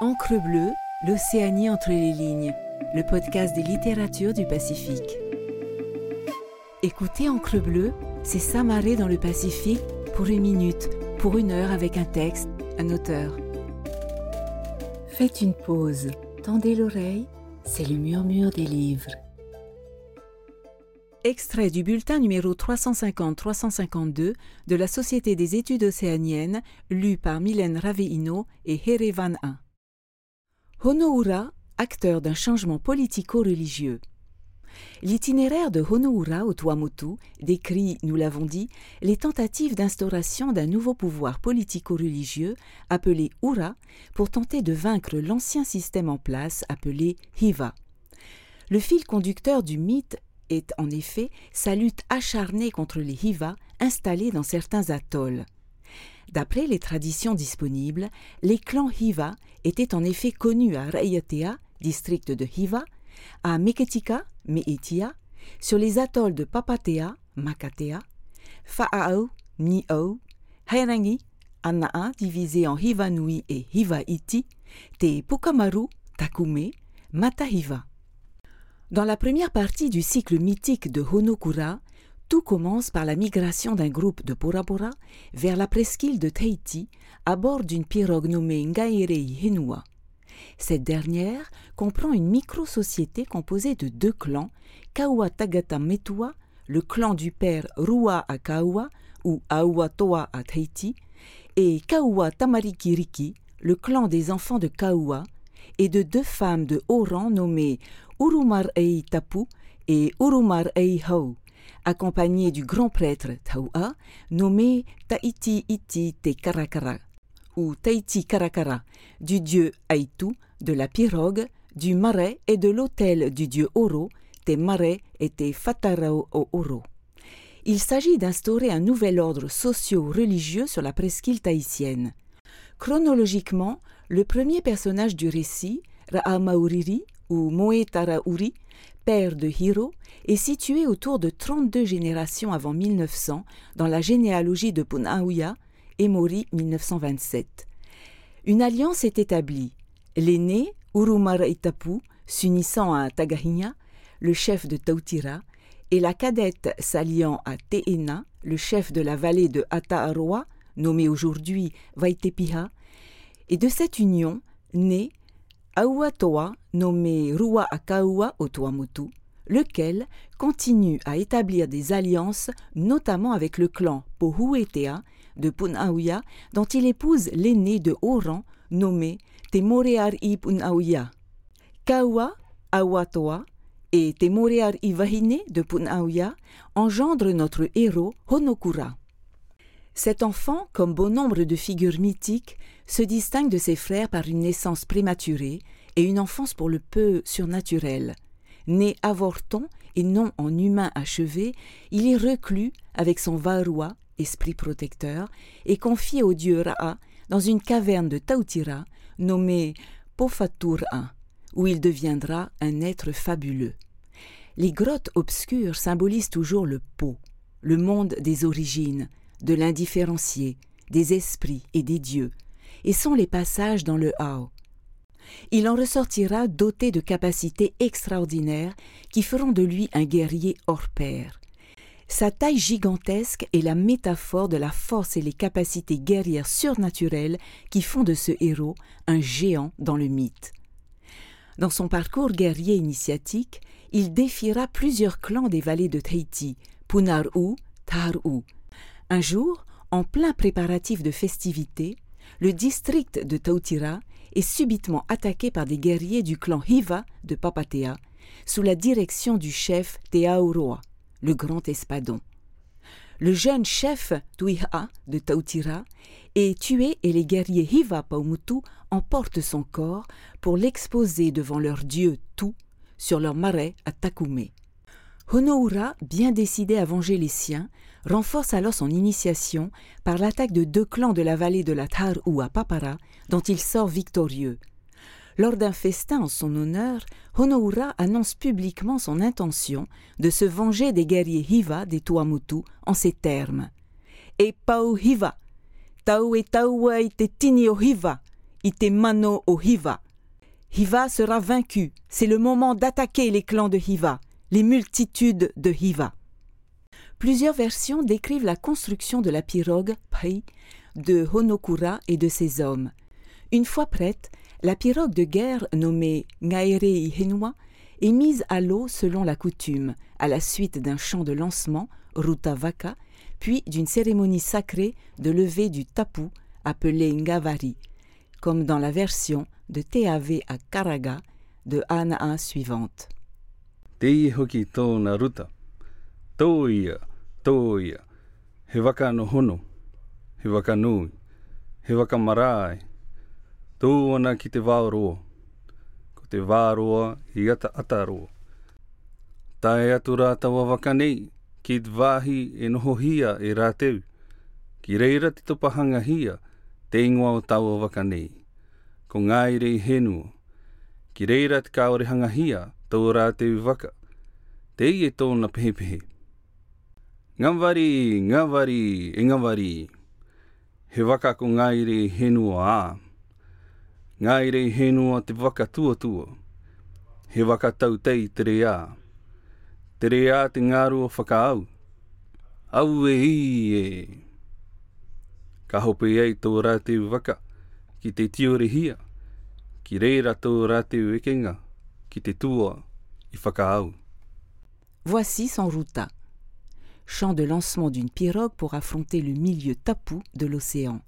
Encre bleue, l'Océanie entre les lignes, le podcast des littératures du Pacifique. Écoutez Encre bleue, c'est s'amarrer dans le Pacifique pour une minute, pour une heure avec un texte, un auteur. Faites une pause, tendez l'oreille, c'est le murmure des livres. Extrait du bulletin numéro 350-352 de la Société des études océaniennes, lu par Mylène Raveino et Herevan 1. Honoura, acteur d'un changement politico-religieux. L'itinéraire de Honoura au Tuamotu décrit, nous l'avons dit, les tentatives d'instauration d'un nouveau pouvoir politico-religieux appelé Ura pour tenter de vaincre l'ancien système en place appelé Hiva. Le fil conducteur du mythe est en effet sa lutte acharnée contre les Hiva installés dans certains atolls. D'après les traditions disponibles, les clans Hiva étaient en effet connus à Rayatea, district de Hiva, à Meketika, Meetia, sur les atolls de Papatea, Makatea, Fa'ao, Ni'o, Hairangi, Anaa divisé en Hiva Nui et Hiva Iti, Te Pukamaru, Takume, Matahiva. Dans la première partie du cycle mythique de Honokura, tout commence par la migration d'un groupe de Bora Bora vers la presqu'île de Tahiti à bord d'une pirogue nommée Ngairei Henua. Cette dernière comprend une micro-société composée de deux clans, Kaua Tagata Metua, le clan du père Rua à Kaua ou Aua Toa à Tahiti, et Kaua Tamarikiriki, le clan des enfants de Kaua, et de deux femmes de haut rang nommées Urumar Ei Tapu et Urumar Ei Hau, accompagnées du grand prêtre Taua, nommé Tahiti Iti Te Karakara, ou Tahiti Karakara, du dieu Aitu, de la pirogue, du marais et de l'autel du dieu Oro, Te Mare et Te Fatarao o Oro. Il s'agit d'instaurer un nouvel ordre socio-religieux sur la presqu'île tahitienne. Chronologiquement, le premier personnage du récit, Ra'amauriri ou Moetarauri, père de Hiro, est situé autour de 32 générations avant 1900 dans la généalogie de Punauia, Emori 1927. Une alliance est établie. L'aîné, Urumara Itapu, s'unissant à Tagahinya, le chef de Tautira, et la cadette s'alliant à Teena, le chef de la vallée de Ataaroa, nommé aujourd'hui Vaitepiha, et de cette union naît Auatoa, nommé Rua Akaua au Tuamotu, lequel continue à établir des alliances, notamment avec le clan Pohuetea de Punauia, dont il épouse l'aîné de haut rang nommé Temoreari Punauia. Kaua, Auatoa et Temoreari Vahine de Punauia engendrent notre héros Honokura. Cet enfant, comme bon nombre de figures mythiques, se distingue de ses frères par une naissance prématurée et une enfance pour le peu surnaturelle. Né avorton et non en humain achevé, il est reclus avec son Varua, esprit protecteur, et confié au dieu Ra'a dans une caverne de Tautira nommée Pofatura, où il deviendra un être fabuleux. Les grottes obscures symbolisent toujours le Po, le monde des origines, de l'indifférencié, des esprits et des dieux, et sont les passages dans le Hao. Il en ressortira doté de capacités extraordinaires qui feront de lui un guerrier hors pair. Sa taille gigantesque est la métaphore de la force et les capacités guerrières surnaturelles qui font de ce héros un géant dans le mythe. Dans son parcours guerrier initiatique, il défiera plusieurs clans des vallées de Tahiti, Punaru, Taru, un jour, en plein préparatif de festivités, le district de Tautira est subitement attaqué par des guerriers du clan Hiva de Papatea, sous la direction du chef Teauroa, le grand espadon. Le jeune chef Tuiha de Tautira est tué et les guerriers Hiva Paumutu emportent son corps pour l'exposer devant leur dieu Tu sur leur marais à Takume. Honoura, bien décidé à venger les siens, renforce alors son initiation par l'attaque de deux clans de la vallée de la Tar ou à Papara, dont il sort victorieux. Lors d'un festin en son honneur, Honoura annonce publiquement son intention de se venger des guerriers Hiva des Tuamotu en ces termes. E pau Hiva, tau e taua i te tini Hiva, ite mano o Hiva. Hiva sera vaincu. C'est le moment d'attaquer les clans de Hiva, les multitudes de Hiva. Plusieurs versions décrivent la construction de la pirogue Pai de Honokura et de ses hommes. Une fois prête, la pirogue de guerre nommée Ngaerei Henwa est mise à l'eau selon la coutume, à la suite d'un chant de lancement, Ruta Vaka, puis d'une cérémonie sacrée de levée du tapu, appelée Ngavari, comme dans la version de Teave à Karaga de Anaa suivante. Tei hoki tōna ruta, tōia, tōia, he waka no hono, he waka nui, he waka marae, tōna ki te vāroa, ko te vāroa i ata ataroa. Tae atu rātawa waka nei, ki te e noho hia e rā ki reira te topahanga hia, te ingoa o taua waka nei, ko ngāire i henua, ki reira te kāore hanga hia, tau rā teu te i e tōna pehepehe. Ngawari, ngawari, e ngawari, he waka ko ngāire henua ā. Ngāire henua te waka tuatua, tua, he waka tau tei tere ā. Tere ā te ngārua o whakaau, au e i e. Ka hope ei tō rāteu waka, ki te tiore hia, ki reira tō rāteu ekenga, whakaau. Voici son ruta. Chant de lancement d'une pirogue pour affronter le milieu tapu de l'océan.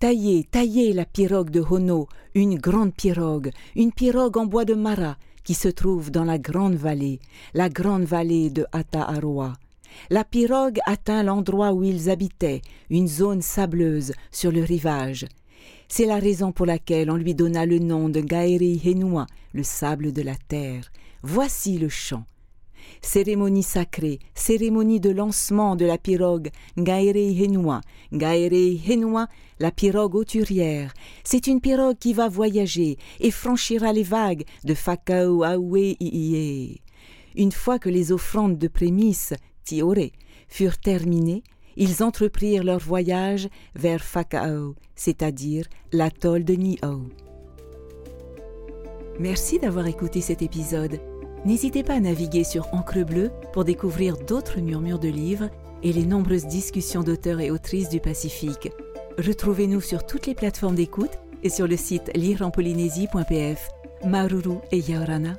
Taillez, taillez la pirogue de Hono, une grande pirogue, une pirogue en bois de mara qui se trouve dans la grande vallée, la grande vallée de Ataaroa. La pirogue atteint l'endroit où ils habitaient, une zone sableuse sur le rivage. C'est la raison pour laquelle on lui donna le nom de Gaeri Henua, le sable de la terre. Voici le chant. Cérémonie sacrée, cérémonie de lancement de la pirogue Ngaerei Henua. Ngaerei Henua, la pirogue auturière. C'est une pirogue qui va voyager et franchira les vagues de Fakao. Une fois que les offrandes de prémices, Tiore, furent terminées, ils entreprirent leur voyage vers Fakao, c'est-à-dire l'atoll de Niho. Merci d'avoir écouté cet épisode. N'hésitez pas à naviguer sur Encre Bleue pour découvrir d'autres murmures de livres et les nombreuses discussions d'auteurs et autrices du Pacifique. Retrouvez-nous sur toutes les plateformes d'écoute et sur le site lireenpolynésie.pf. Maruru et Yaorana.